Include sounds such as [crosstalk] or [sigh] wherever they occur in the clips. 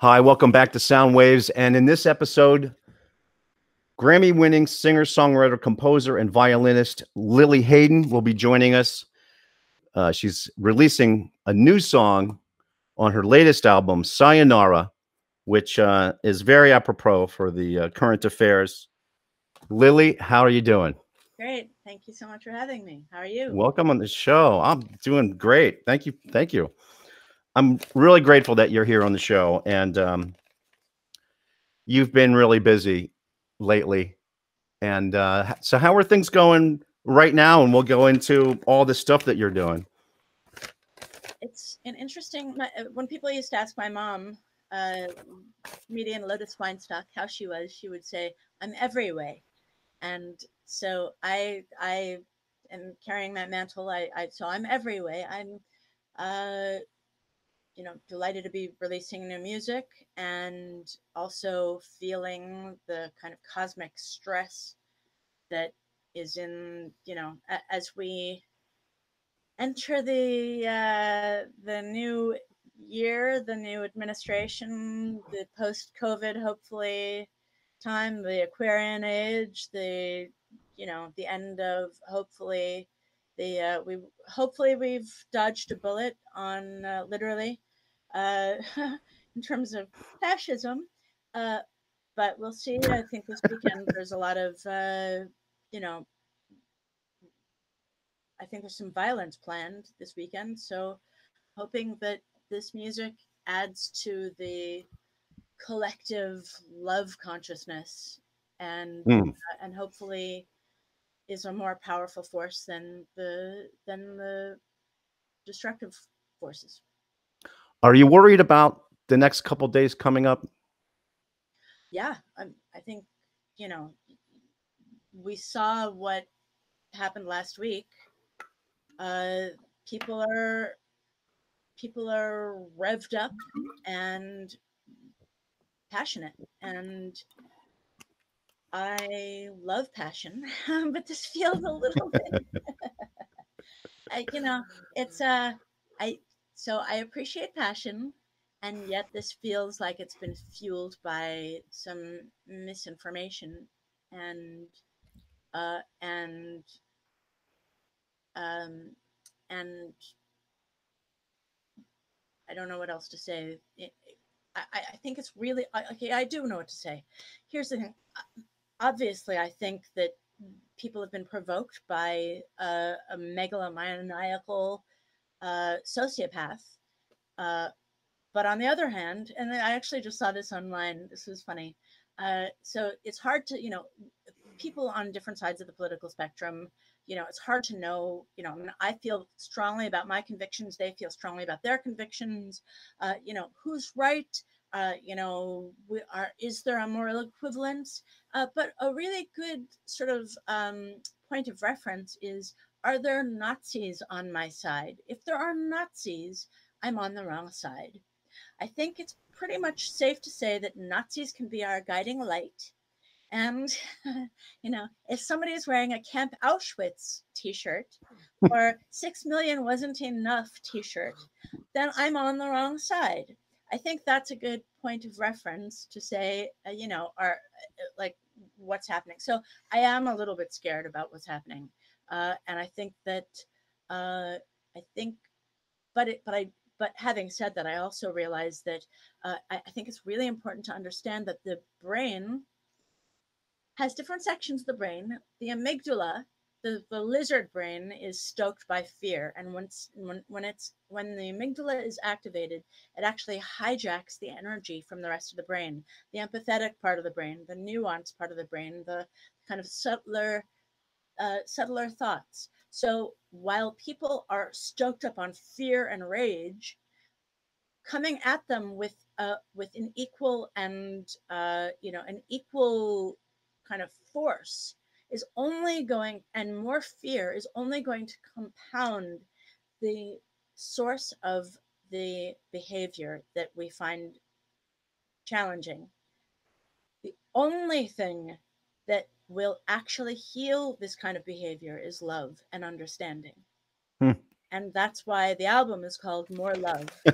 Hi, welcome back to Sound Waves. And in this episode, Grammy winning singer, songwriter, composer, and violinist Lili Haydn will be joining us. Uh, she's releasing a new song on her latest album, Sayonara, which uh, is very apropos for the uh, current affairs. Lili, how are you doing? Great. Thank you so much for having me. How are you? Welcome on the show. I'm doing great. Thank you. Thank you. I'm really grateful that you're here on the show, and um, you've been really busy lately. And uh, so, how are things going right now? And we'll go into all the stuff that you're doing. It's an interesting. Uh, when people used to ask my mom, uh, comedian Lotus Weinstock, how she was, she would say, "I'm every way," and so I I am carrying that mantle. I, I so I'm every way. I'm uh, you know, delighted to be releasing new music and also feeling the kind of cosmic stress that is in, you know, as we enter the uh, the new year, the new administration, the post-COVID, hopefully, time, the Aquarian age, the you know, the end of hopefully the uh, we hopefully we've dodged a bullet on uh, literally uh, [laughs] in terms of fascism, uh, but we'll see. I think this weekend there's a lot of uh, you know. I think there's some violence planned this weekend, so hoping that this music adds to the collective love consciousness and mm. and hopefully is a more powerful force than the than the destructive forces. Are you worried about the next couple days coming up? Yeah, I'm, I think you know we saw what happened last week. Uh, people are people are revved up and passionate and I love passion, [laughs] but this feels a little bit. [laughs] I, you know, it's uh, I so I appreciate passion, and yet this feels like it's been fueled by some misinformation, and uh, and um, and I don't know what else to say. I, I think it's really okay. I do know what to say. Here's the thing obviously, I think that people have been provoked by a, a megalomaniacal uh, sociopath. Uh, but on the other hand, and I actually just saw this online. This was funny. Uh, so it's hard to, you know, people on different sides of the political spectrum. You know, it's hard to know. You know, I feel strongly about my convictions. They feel strongly about their convictions. Uh, you know, who's right? Uh, you know, we are, is there a moral equivalence? Uh, but a really good sort of um, point of reference is are there Nazis on my side? If there are Nazis, I'm on the wrong side. I think it's pretty much safe to say that Nazis can be our guiding light. And, [laughs] you know, if somebody is wearing a Camp Auschwitz t shirt or six million wasn't enough t shirt, then I'm on the wrong side. I think that's a good point of reference to say, uh, you know, are uh, like what's happening. So I am a little bit scared about what's happening, uh, and I think that uh, I think, but it, but I, but having said that, I also realize that uh, I, I think it's really important to understand that the brain has different sections of the brain. The amygdala the, the lizard brain is stoked by fear and once when, when it's when the amygdala is activated it actually hijacks the energy from the rest of the brain the empathetic part of the brain the nuanced part of the brain the kind of subtler uh, subtler thoughts so while people are stoked up on fear and rage coming at them with uh, with an equal and uh, you know an equal kind of force is only going, and more fear is only going to compound the source of the behavior that we find challenging. The only thing that will actually heal this kind of behavior is love and understanding. Hmm. and that's why the album is called More Love. [laughs] I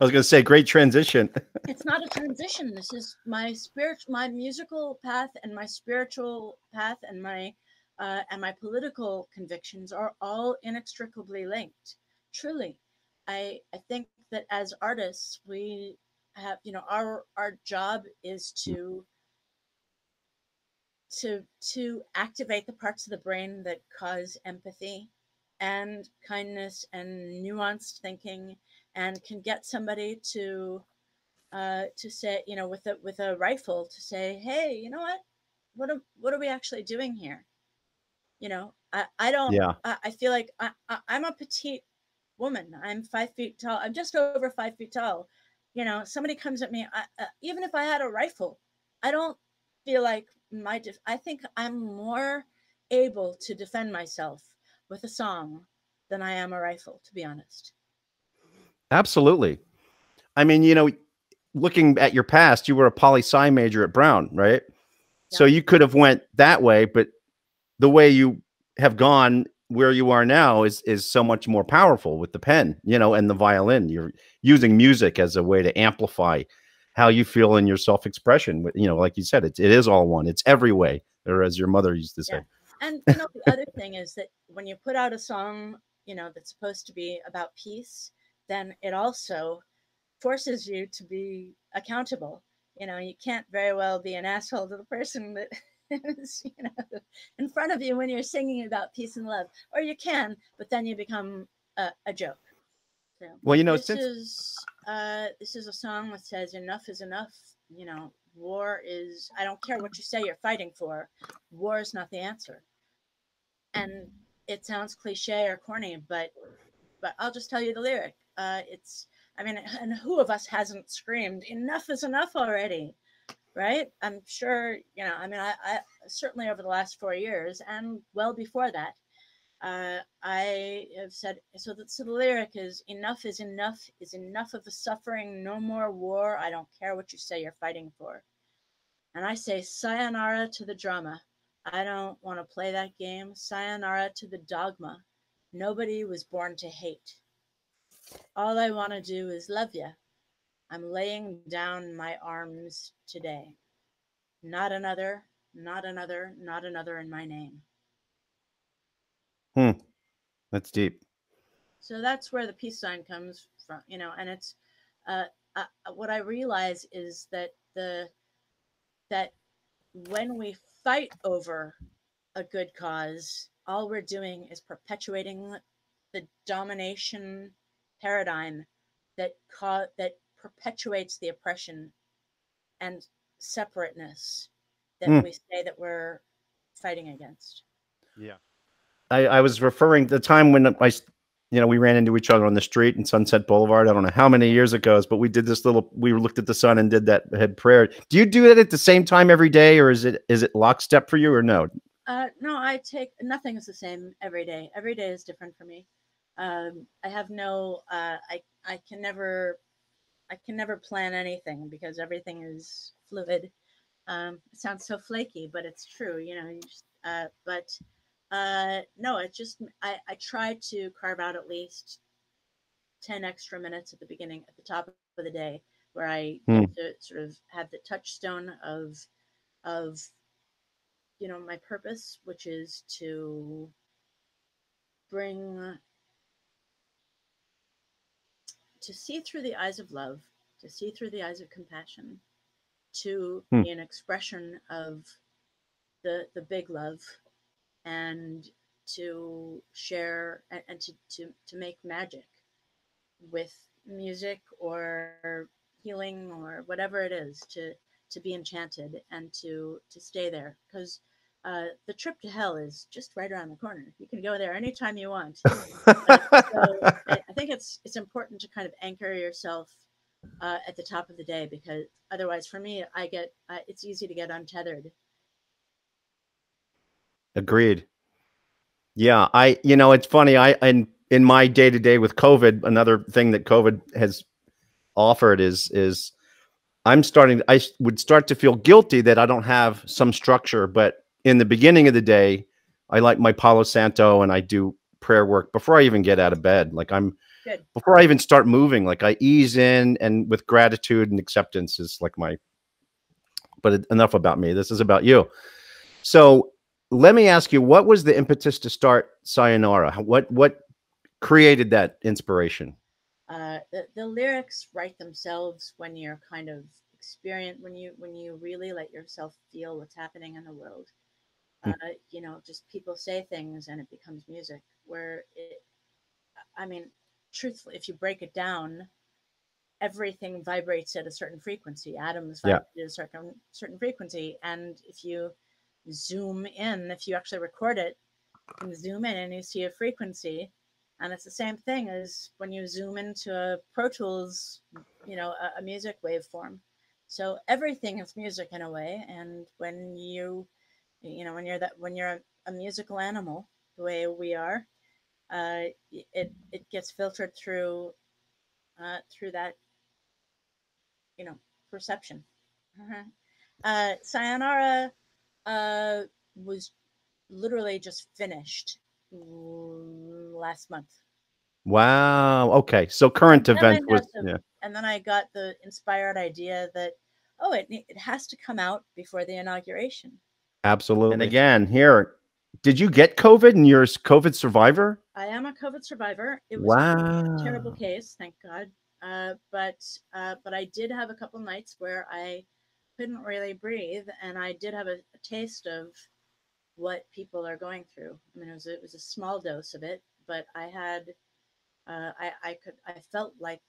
was going to say, great transition. [laughs] it's not a transition. This is my spirit, my musical path, and my spiritual path, and my uh, and my political convictions are all inextricably linked. Truly, I I think that as artists, we have you know our our job is to to to activate the parts of the brain that cause empathy and kindness and nuanced thinking and can get somebody to uh, to say you know with a with a rifle to say hey you know what? What are, what are we actually doing here? You know i, I don't yeah. I, I feel like I, I, i'm a petite woman. I'm five feet tall. I'm just over five feet tall. You know somebody comes at me I, uh, even if i had a rifle i don't feel like my def- i think i'm more able to defend myself with a song than I am a rifle, to be honest. Absolutely. I mean, you know, looking at your past, you were a poli sci major at Brown, right? Yeah. So you could have went that way, but the way you have gone where you are now is is so much more powerful with the pen, you know, and the violin. You're using music as a way to amplify how you feel in your self-expression. You know, like you said, it, it is all one. It's every way, or as your mother used to say. Yeah. And you know, [laughs] the other thing is that when you put out a song, you know, that's supposed to be about peace, then it also forces you to be accountable. You know, you can't very well be an asshole to the person that [laughs] is, you know, in front of you when you're singing about peace and love, or you can, but then you become a, a joke. So, well, you know, this since is uh, this is a song that says enough is enough. You know, war is i don't care what you say you're fighting for war is not the answer and it sounds cliche or corny but but i'll just tell you the lyric uh it's i mean [laughs] and who of us hasn't screamed enough is enough already right i'm sure you know i mean i, I certainly over the last four years and well before that uh, I have said so. The, so the lyric is enough is enough is enough of the suffering. No more war. I don't care what you say you're fighting for. And I say sayonara to the drama. I don't want to play that game. Sayonara to the dogma. Nobody was born to hate. All I want to do is love you. I'm laying down my arms today. Not another, not another, not another in my name. That's deep. So that's where the peace sign comes from, you know, and it's uh, uh, what I realize is that the that when we fight over a good cause, all we're doing is perpetuating the domination paradigm that ca- that perpetuates the oppression and separateness that mm. we say that we're fighting against. Yeah. I, I was referring the time when I, you know, we ran into each other on the street in Sunset Boulevard. I don't know how many years ago, but we did this little. We looked at the sun and did that head prayer. Do you do it at the same time every day, or is it is it lockstep for you, or no? Uh, no, I take nothing is the same every day. Every day is different for me. Um, I have no. Uh, I I can never. I can never plan anything because everything is fluid. Um, it sounds so flaky, but it's true. You know. You just, uh, but uh, no, it's just I, I try to carve out at least 10 extra minutes at the beginning, at the top of the day, where I hmm. to sort of have the touchstone of, of, you know, my purpose, which is to bring, to see through the eyes of love, to see through the eyes of compassion, to hmm. be an expression of the the big love and to share and, and to, to, to make magic with music or healing or whatever it is to to be enchanted and to to stay there because uh, the trip to hell is just right around the corner. You can go there anytime you want. [laughs] so I, I, think it's it's important to kind of anchor yourself uh, at the top of the day because otherwise, for me, I get uh, it's easy to get untethered Agreed. Yeah, I you know it's funny. I in in my day to day with COVID, another thing that COVID has offered is is I'm starting. I would start to feel guilty that I don't have some structure. But in the beginning of the day, I like my Palo Santo and I do prayer work before I even get out of bed. Like I'm Good. before I even start moving, like I ease in and with gratitude and acceptance is like my but enough about me. This is about you. So let me ask you, what was the impetus to start Sayonara? What what created that inspiration? uh, the, the lyrics write themselves when you're kind of experience when you when you really let yourself feel what's happening in the world Hmm. uh, you know just people say things and it becomes music where it i mean truthfully if you break it down everything vibrates at a certain frequency atoms Yeah. at a certain certain frequency and if you zoom in. If you actually record it and zoom in and you see a frequency. And it's the same thing as when you zoom into a pro tools you know a, a music waveform. So everything is music in a way. And when you you know when you're that when you're a, a musical animal the way we are uh it it gets filtered through uh through that you know perception. Uh-huh. uh sayonara uh was literally just finished last month Wow. Okay. So current Then event was the- yeah. and then I got the inspired idea that oh, it it has to come out before the inauguration. Absolutely. And again, here, did you get COVID and you're a COVID survivor? I am a COVID survivor. It was a terrible case, thank God. Uh, but uh, but I did have a couple nights where I couldn't really breathe, and I did have a, a taste of what people are going through. I mean, it was a, it was a small dose of it, but I had uh, I I could I felt like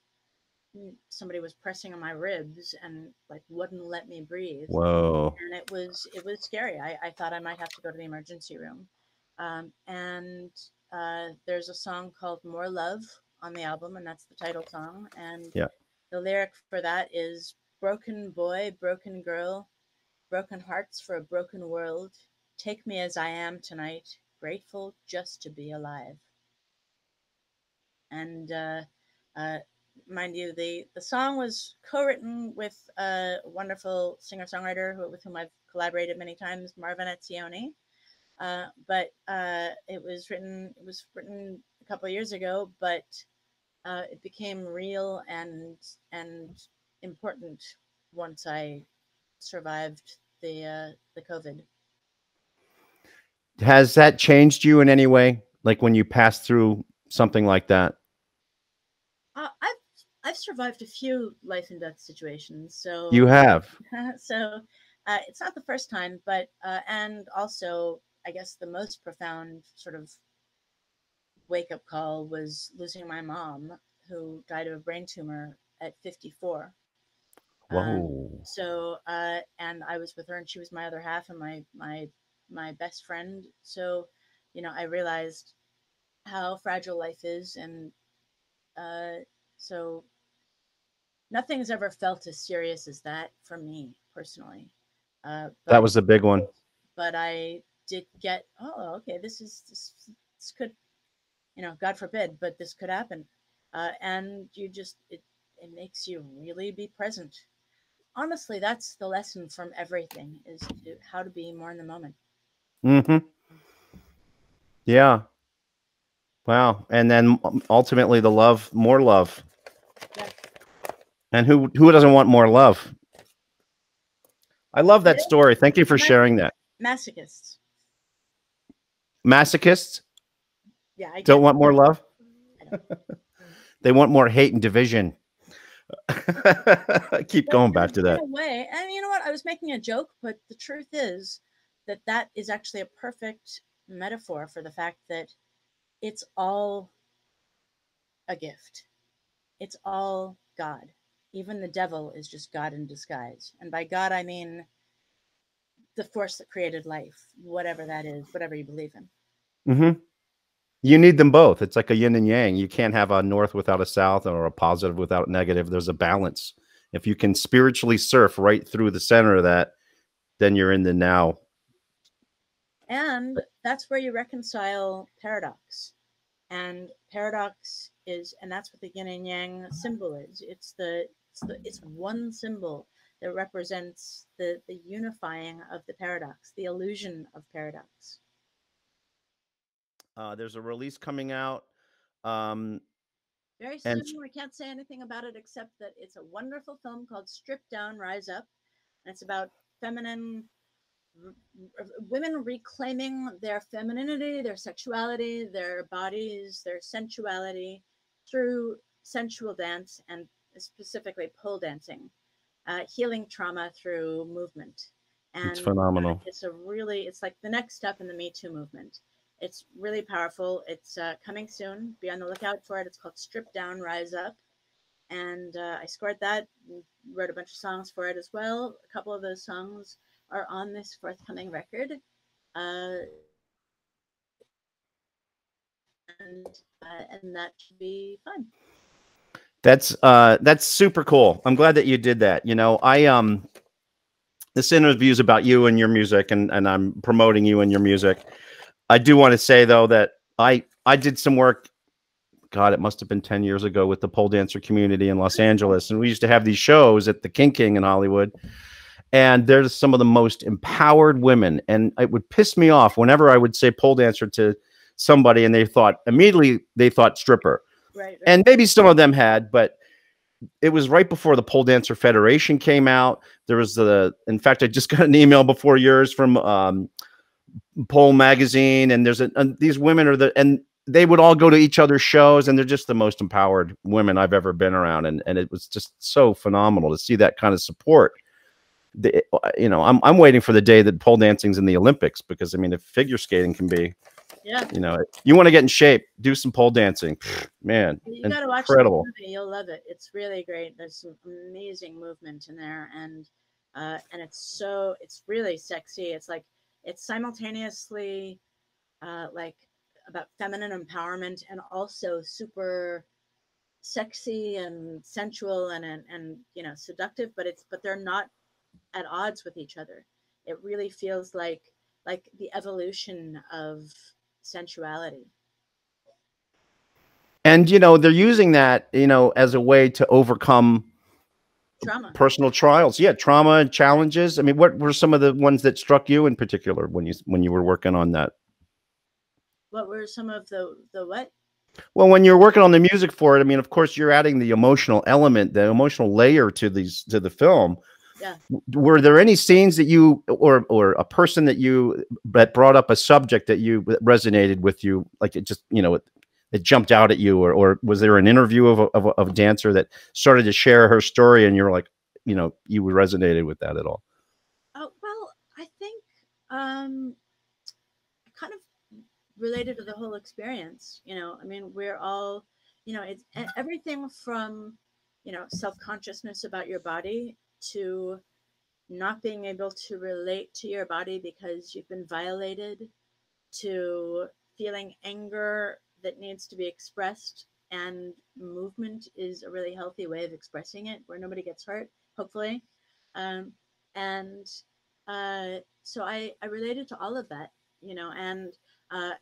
somebody was pressing on my ribs and like wouldn't let me breathe. Whoa. and it was it was scary. I, I thought I might have to go to the emergency room. Um, and uh, there's a song called "More Love" on the album, and that's the title song. And Yeah. the lyric for that is "Broken boy, broken girl, broken hearts for a broken world. Take me as I am tonight, grateful just to be alive." And uh, uh, mind you, the the song was co-written with a wonderful singer-songwriter who, with whom I've collaborated many times, Marvin Etzioni. Uh, but uh, it was written it was written a couple years ago, but uh, it became real and and important once I survived the uh, the COVID. Has that changed you in any way? Like when you pass through something like that? Uh, I've I've survived a few life and death situations, so You have. [laughs] so uh, it's not the first time, but uh, and also I guess the most profound sort of wake up call was losing my mom, who died of a brain tumor at 54. Um, so uh, and I was with her, and she was my other half and my my my best friend. So you know, I realized how fragile life is, and uh, so nothing's ever felt as serious as that for me personally. Uh, That was the big one. but I did get, oh, okay, this is this, this could, you know, God forbid, but this could happen, uh, and you just it it makes you really be present. Honestly, that's the lesson from everything: is to, how to be more in the moment. Mm-hmm. Yeah. Wow. And then um, ultimately the love, more love. Yeah. And who who doesn't want more love? I love that story. Thank you for sharing that. Masochists, Masochists yeah, I don't want more love. [laughs] They want more hate and division. [laughs] Keep But going back to that. Way, and you know what? I was making a joke, but the truth is that that is actually a perfect metaphor for the fact that it's all a gift. It's all God. Even the devil is just God in disguise. And by God, I mean the force that created life, whatever that is, whatever you believe in. hmm You need them both. It's like a yin and yang. You can't have a north without a south or a positive without negative. There's a balance. If you can spiritually surf right through the center of that, then you're in the now. And that's where you reconcile paradox. And paradox is, and that's what the yin and yang symbol is. It's the it's the it's one symbol that represents the the unifying of the paradox, the illusion of paradox. Uh, there's a release coming out. Um, Very soon. And- I can't say anything about it except that it's a wonderful film called Strip Down, Rise Up. And it's about feminine r- r- women reclaiming their femininity, their sexuality, their bodies, their sensuality through sensual dance and specifically pole dancing, uh, healing trauma through movement. And It's uh, phenomenal. it's a really, it's like the next step in the Me Too movement. It's really powerful. It's uh, coming soon. Be on the lookout for it. It's called Strip Down, Rise Up. And uh, I scored that, wrote a bunch of songs for it as well. A couple of those songs are on this forthcoming record. Uh, and, uh, and that should be fun. That's uh that's super cool. I'm glad that you did that. You know, I um this interview is about you and your music and and I'm promoting you and your music. I do want to say though that I I did some work God, it must have been 10 years ago with the pole dancer community in Los Angeles and we used to have these shows at the King King in Hollywood. And there's some of the most empowered women and it would piss me off whenever I would say pole dancer to somebody and they thought immediately they thought stripper Right. right. and maybe some of them had, but it was right before the pole dancer federation came out. There was the, in fact, I just [laughs] got an email before yours from um, Pole Magazine, and there's a, and these women are the, and they would all go to each other's shows, and they're just the most empowered women I've ever been around, and and it was just so phenomenal to see that kind of support. The, you know, I'm I'm waiting for the day that pole dancing's in the Olympics because I mean, if figure skating can be, yeah. you know, you want to get in shape, do some pole dancing, man, You incredible. You'll love it. It's really great. There's some amazing movement in there, and uh, and it's so it's really sexy. It's like it's simultaneously uh, like about feminine empowerment and also super sexy and sensual and, and and you know seductive. But it's but they're not at odds with each other. It really feels like like the evolution of sensuality. and you know they're using that you know as a way to overcome Trauma. personal trials yeah trauma and challenges i mean what were some of the ones that struck you in particular when you when you were working on that What were some of the the what? well when you're working on the music for it i mean of course you're adding the emotional element the emotional layer to these to the film Yeah. Were there any scenes that you or or a person that you that brought up a subject that you that resonated with you like it just you know it, it jumped out at you or or was there an interview of a, of a, of a dancer that started to share her story and you're like you know you resonated with that at all Oh well, I think um, kind of related to the whole experience. You know, I mean, we're all, you know, it's everything from, you know, self consciousness about your body to not being able to relate to your body because you've been violated, to feeling anger that needs to be expressed. And movement is a really healthy way of expressing it where nobody gets hurt, hopefully. Um, and uh, so I, I related to all of that, you know, and uh,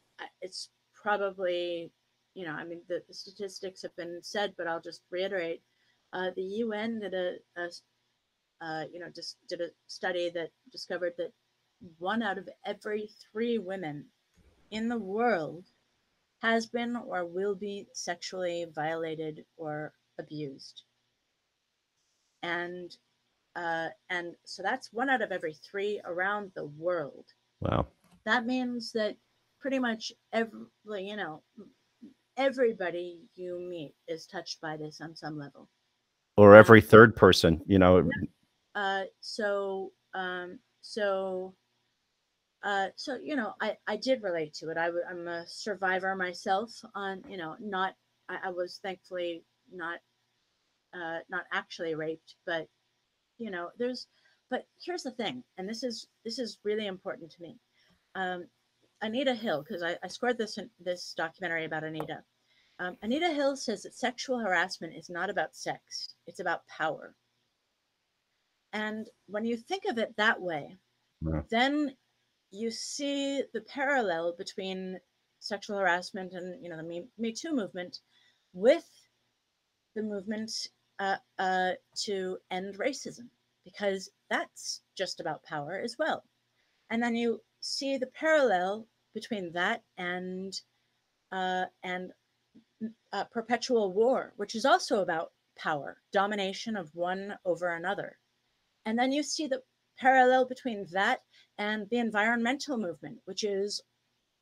it's probably, you know, I mean, the, the statistics have been said, but I'll just reiterate. Uh, the UN did a, a uh, you know, just did a study that discovered that one out of every three women in the world has been or will be sexually violated or abused. And uh, and so that's one out of every three around the world. wow That means that pretty much every, you know, everybody you meet is touched by this on some level. or every third person you know Uh, so, um, so, uh, so you know, I I did relate to it. I w- I'm a survivor myself. On you know, not I, I was thankfully not uh, not actually raped, but you know, there's. But here's the thing, and this is this is really important to me. Um, Anita Hill, because I, I scored this in, this documentary about Anita. Um, Anita Hill says that sexual harassment is not about sex; it's about power. And when you think of it that way, Yeah. then you see the parallel between sexual harassment and you know the Me, Me Too movement with the movement uh, uh, to end racism, because that's just about power as well. And then you see the parallel between that and uh, and uh, perpetual war, which is also about power, domination of one over another. And then you see the parallel between that and the environmental movement, which is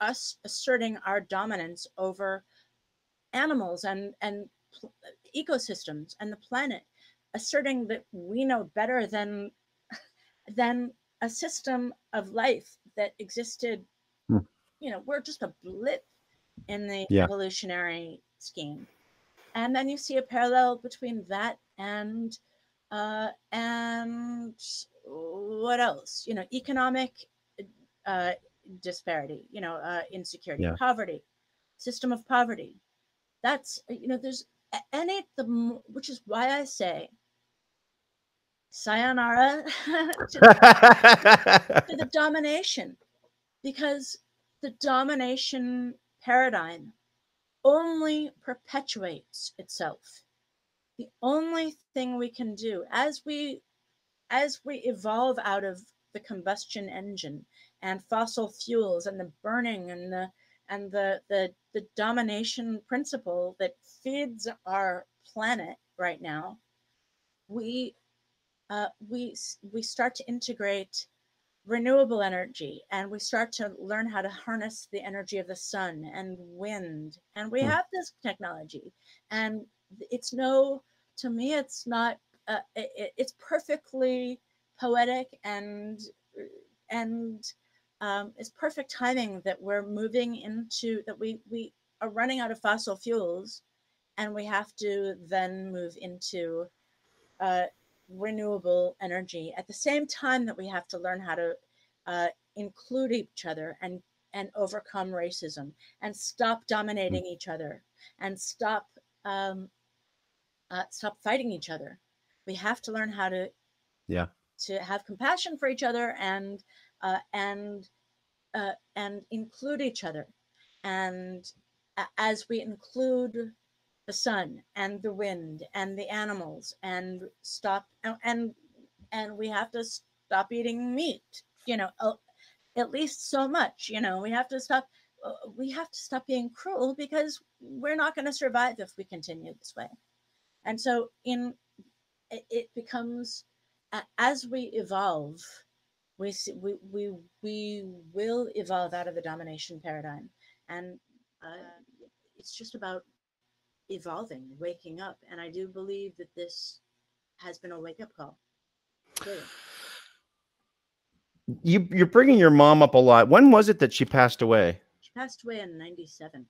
us asserting our dominance over animals and, and ecosystems and the planet, asserting that we know better than, than a system of life that existed. Hmm. You know, we're just a blip in the Yeah. evolutionary scheme. And then you see a parallel between that and uh, and what else? You know, economic uh, disparity. You know, uh, insecurity, Yeah. poverty, system of poverty. That's you know, there's any the which is why I say sayonara [laughs] to to the domination because the domination paradigm only perpetuates itself the only thing we can do as we as we evolve out of the combustion engine and fossil fuels and the burning and the and the the, the domination principle that feeds our planet right now we uh, we we start to integrate renewable energy and we start to learn how to harness the energy of the sun and wind and we Hmm. have this technology and it's no to me it's not uh, it, it- it's perfectly poetic and and um, it's perfect timing that we're moving into that we we are running out of fossil fuels and we have to then move into uh, renewable energy at the same time that we have to learn how to uh, include each other and and overcome racism and stop dominating each other and stop um, uh, stop fighting each other. We have to learn how to Yeah. to have compassion for each other and uh, and uh, and include each other. And as we include the sun and the wind and the animals and stop and and, we have to stop eating meat. You know, at least so much. You know, we have to stop. uh, We have to stop being cruel because we're not going to survive if we continue this way. And so, in it, it becomes as we evolve, we see, we we we will evolve out of the domination paradigm, and uh, it's just about evolving, waking up. And I do believe that this has been a wake up call. Really. you you're bringing your mom up a lot. When was it that she passed away? She passed away in '97.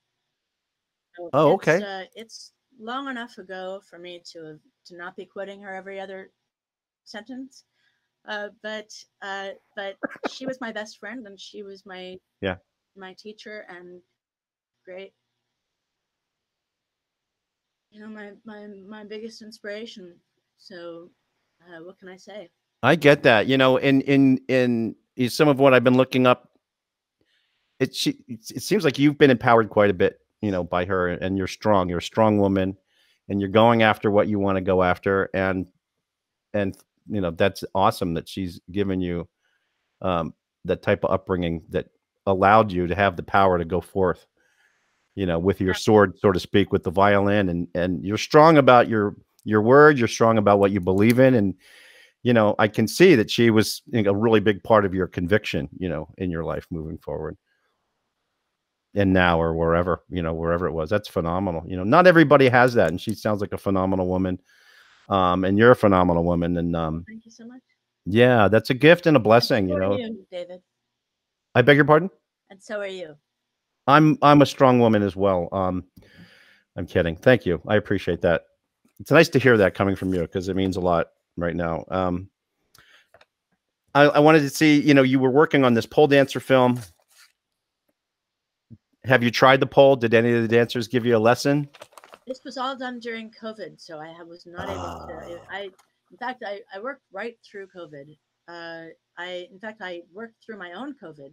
Oh, okay. Uh, it's long enough ago for me to to not be quoting her every other sentence. Uh, but uh, but she was my best friend, and she was my Yeah. my teacher, and great. You know, my my my biggest inspiration. So, uh, what can I say? I get that. You know, in in in some of what I've been looking up, it she it seems like you've been empowered quite a bit, you know, by her, and you're strong. You're a strong woman, and you're going after what you want to go after, and and you know that's awesome that she's given you um, that type of upbringing that allowed you to have the power to go forth, you know, with your sword, so to speak, with the violin, and and you're strong about your your word. You're strong about what you believe in, and you know, I can see that she was a really big part of your conviction, you know, in your life moving forward. And now or wherever, you know, wherever it was. That's phenomenal. You know, not everybody has that. And she sounds like a phenomenal woman. Um, and you're a phenomenal woman. And um, Thank you so much. yeah, that's a gift and a blessing, you So are know. you, David, I beg your pardon? and so are you. I'm I'm a strong woman as well. Um, I'm kidding. Thank you. I appreciate that. It's nice to hear that coming from you because it means a lot right now. Um, I, I wanted to see, you know, you were working on this pole dancer film. Have you tried the pole? Did any of the dancers give you a lesson? This was all done during COVID, so I was not able to. Ah. I, in fact, I, I worked right through COVID. Uh, I, in fact, I worked through my own COVID,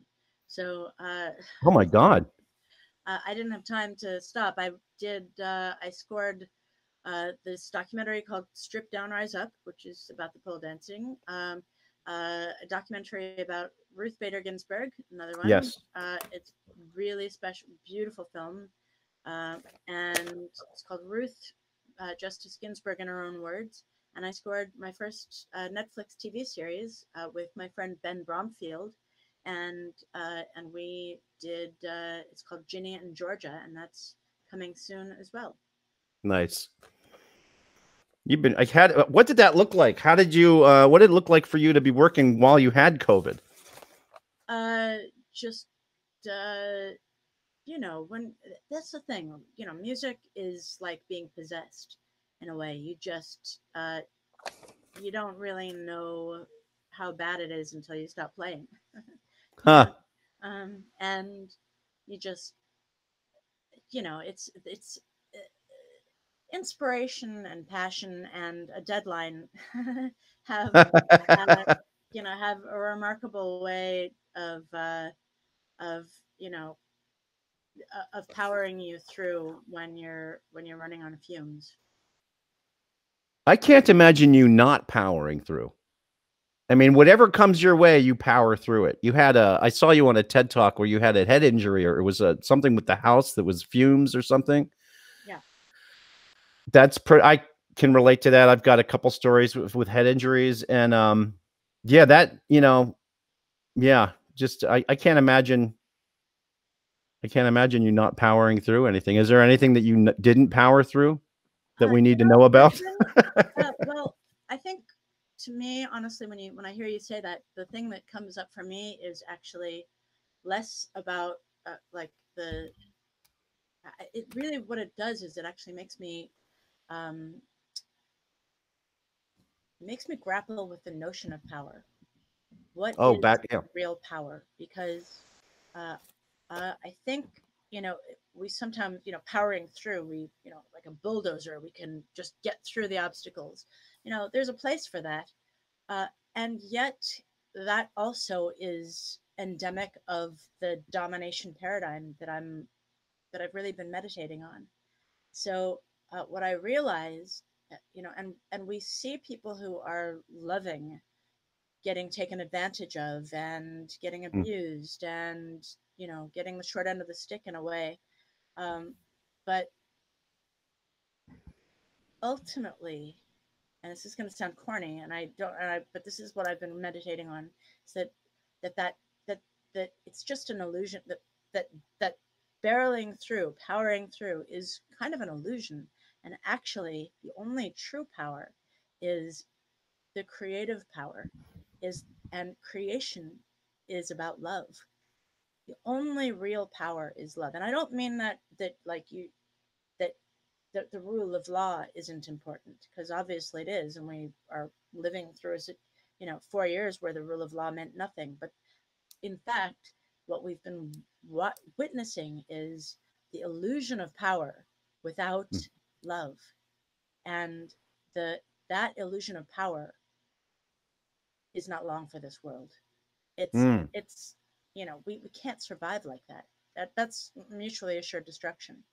so uh, Oh my God. [laughs] uh, I didn't have time to stop. I did. Uh, I scored uh, this documentary called "Strip Down, Rise Up," which is about the pole dancing. Um, uh, a documentary about Ruth Bader Ginsburg, another one. Yes. Uh, it's really special, beautiful film. uh, and it's called Ruth uh, Justice Ginsburg in Her Own Words. And I scored my first uh, Netflix TV series uh, with my friend Ben Bromfield, and uh, and we did. Uh, it's called Ginny and Georgia, and that's coming soon as well. Nice. You've been. I had. What did that look like? How did you? Uh, what did it look like for you to be working while you had COVID? Just uh, you know, when that's the thing. You know, music is like being possessed in a way. You just uh, you don't really know how bad it is until you stop playing. [laughs] Huh. um, and you just you know it's it's uh, inspiration and passion and a deadline [laughs] have uh, [laughs] you know have a remarkable way of uh, of you know of powering you through when you're when you're running on fumes I can't imagine you not powering through. I mean, whatever comes your way, you power through it. You had a, I saw you on a TED talk where you had a head injury, or it was a something with the house that was fumes or something. Yeah. That's pretty. I can relate to that. I've got a couple stories with, with head injuries, and um, yeah, that you know, yeah, just I, I can't imagine. I can't imagine you not powering through anything. Is there anything that you n- didn't power through that Uh, we need to know about? [laughs] uh, well, I think to me, honestly, when you when I hear you say that, the thing that comes up for me is actually less about uh, like the. It really what it does is it actually makes me, um, makes me grapple with the notion of power. What Oh, is back yeah. real power? Because uh, uh, I think you know we sometimes you know powering through we you know like a bulldozer we can just get through the obstacles you know there's a place for that uh, and yet that also is endemic of the domination paradigm that i'm that i've really been meditating on so uh, what i realized uh, you know and and we see people who are loving getting taken advantage of and getting Mm. abused and you know getting the short end of the stick in a way um, but ultimately and this is going to sound corny and i don't and I, but this is what i've been meditating on is that that that that that it's just an illusion that that that barreling through powering through is kind of an illusion and actually the only true power is the creative power is and creation is about love. The only real power is love. And i don't mean that that like you that that the rule of law isn't important because obviously it is and we are living through a you know four years where the rule of law meant nothing. But in fact what we've been wa- witnessing is the illusion of power without Mm. love. And the that illusion of power is not long for this world. It's Mm. it's you know we, we can't survive like that. That that's mutually assured destruction.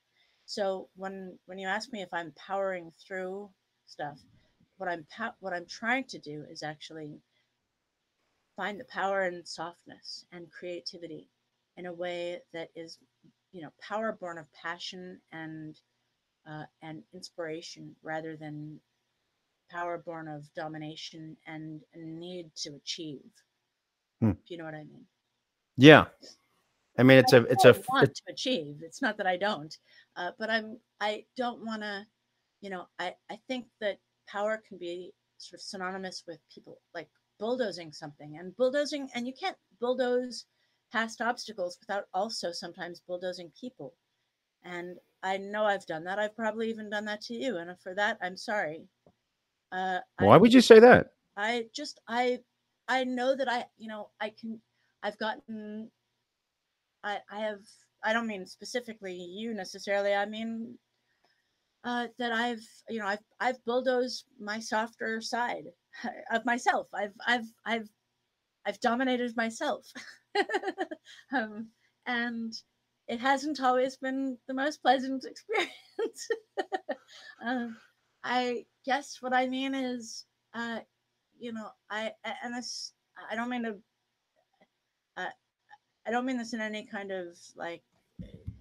So when when you ask me if i'm powering through stuff what i'm what i'm trying to do is actually find the power and softness and creativity in a way that is you know power born of passion and uh, and inspiration rather than power born of domination and need to achieve Hmm. if you know what i mean Yeah. I mean, it's a, it's a, I want to achieve. It's not that I don't, uh, but I'm. I don't want to. You know, I I think that power can be sort of synonymous with people like bulldozing something and bulldozing, and you can't bulldoze past obstacles without also sometimes bulldozing people. And I know I've done that. I've probably even done that to you, and for that, I'm sorry. Uh, why I, would you say that? I just I I know that I you know I can I've gotten I I have I don't mean specifically you necessarily I mean uh, that I've you know I've I've bulldozed my softer side [laughs] of myself. I've I've I've I've dominated myself. [laughs] Um, and it hasn't always been the most pleasant [laughs] experience. Um, I guess what I mean is uh, you know I and this I don't mean to uh, I don't mean this in any kind of like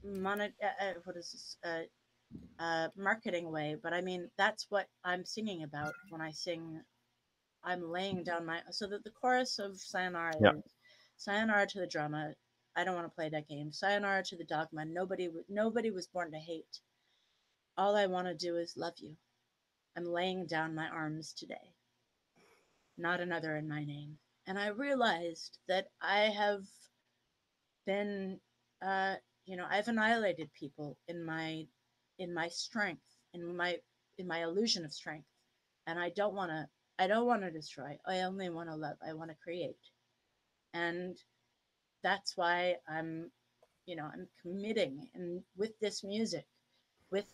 monet uh, uh, what is this uh, uh, marketing way, but I mean that's what I'm singing about when I sing. I'm laying down my so that the chorus of Sayonara, Yeah. is, Sayonara to the drama. I don't want to play that game. Sayonara to the dogma. Nobody, nobody was born to hate. All I want to do is love you. I'm laying down my arms today. Not another in my name. And I realized that I have been uh, you know i've annihilated people in my in my strength in my in my illusion of strength and i don't want to i don't want to destroy i only want to love i want to create and that's why i'm you know i'm committing and with this music with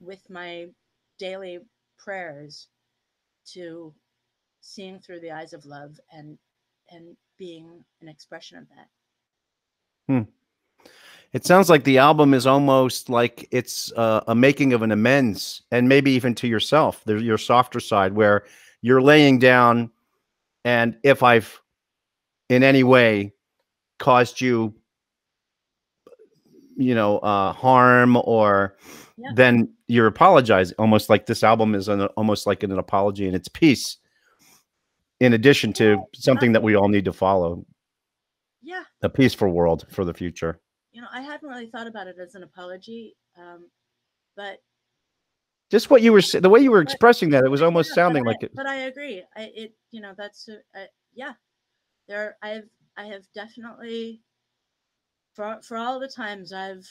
with my daily prayers to seeing through the eyes of love and and being an expression of that It sounds like the album is almost like it's uh, a making of an amends, and maybe even to yourself. There's your softer side where you're laying down, and if I've in any way caused you, you know, uh, harm, or Yeah. then you're apologizing. Almost like this album is an, almost like an apology, and it's peace. In addition to something that we all need to follow, yeah a peaceful world for the future. you know, I hadn't really thought about it as an apology, um, but just what you were the way you were But- expressing that it was almost yeah, sounding but I, like it But I agree. I it you know that's a, yeah. There I've I have definitely for for all the times I've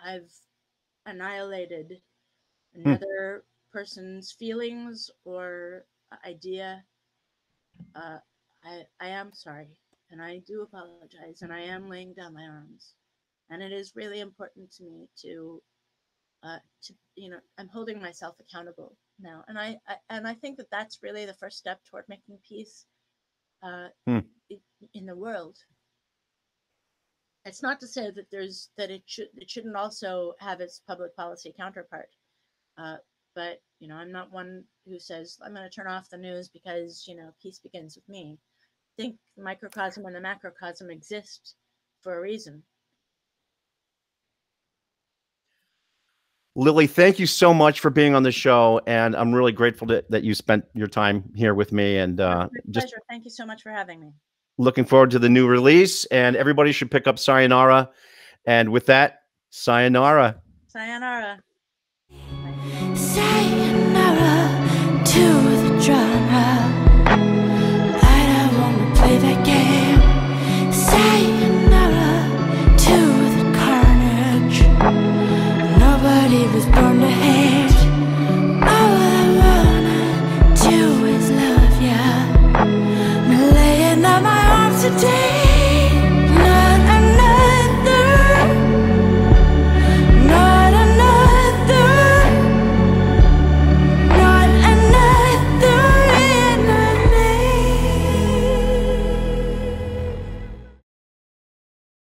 I've annihilated Hmm. another person's feelings or idea. Uh, I I am sorry, and I do apologize, and I am laying down my arms, and it is really important to me to uh, to you know i'm holding myself accountable now and I, I and i think that that's really the first step toward making peace uh, Hmm. in the world it's not to say that there's that it should it shouldn't also have its public policy counterpart. Uh, but you know i'm not one who says i'm going to turn off the news because you know peace begins with me. I think the microcosm and the macrocosm exist for a reason. Lili thank you so much for being on the show and i'm really grateful that, that you spent your time here with me and uh, My just pleasure. Thank you so much for having me looking forward to the new release, and everybody should pick up Sayonara. And with that, sayonara. Sayonara. Sayonara to the drama. I don't want to play that game. Sayonara to the carnage. Nobody was born to hate.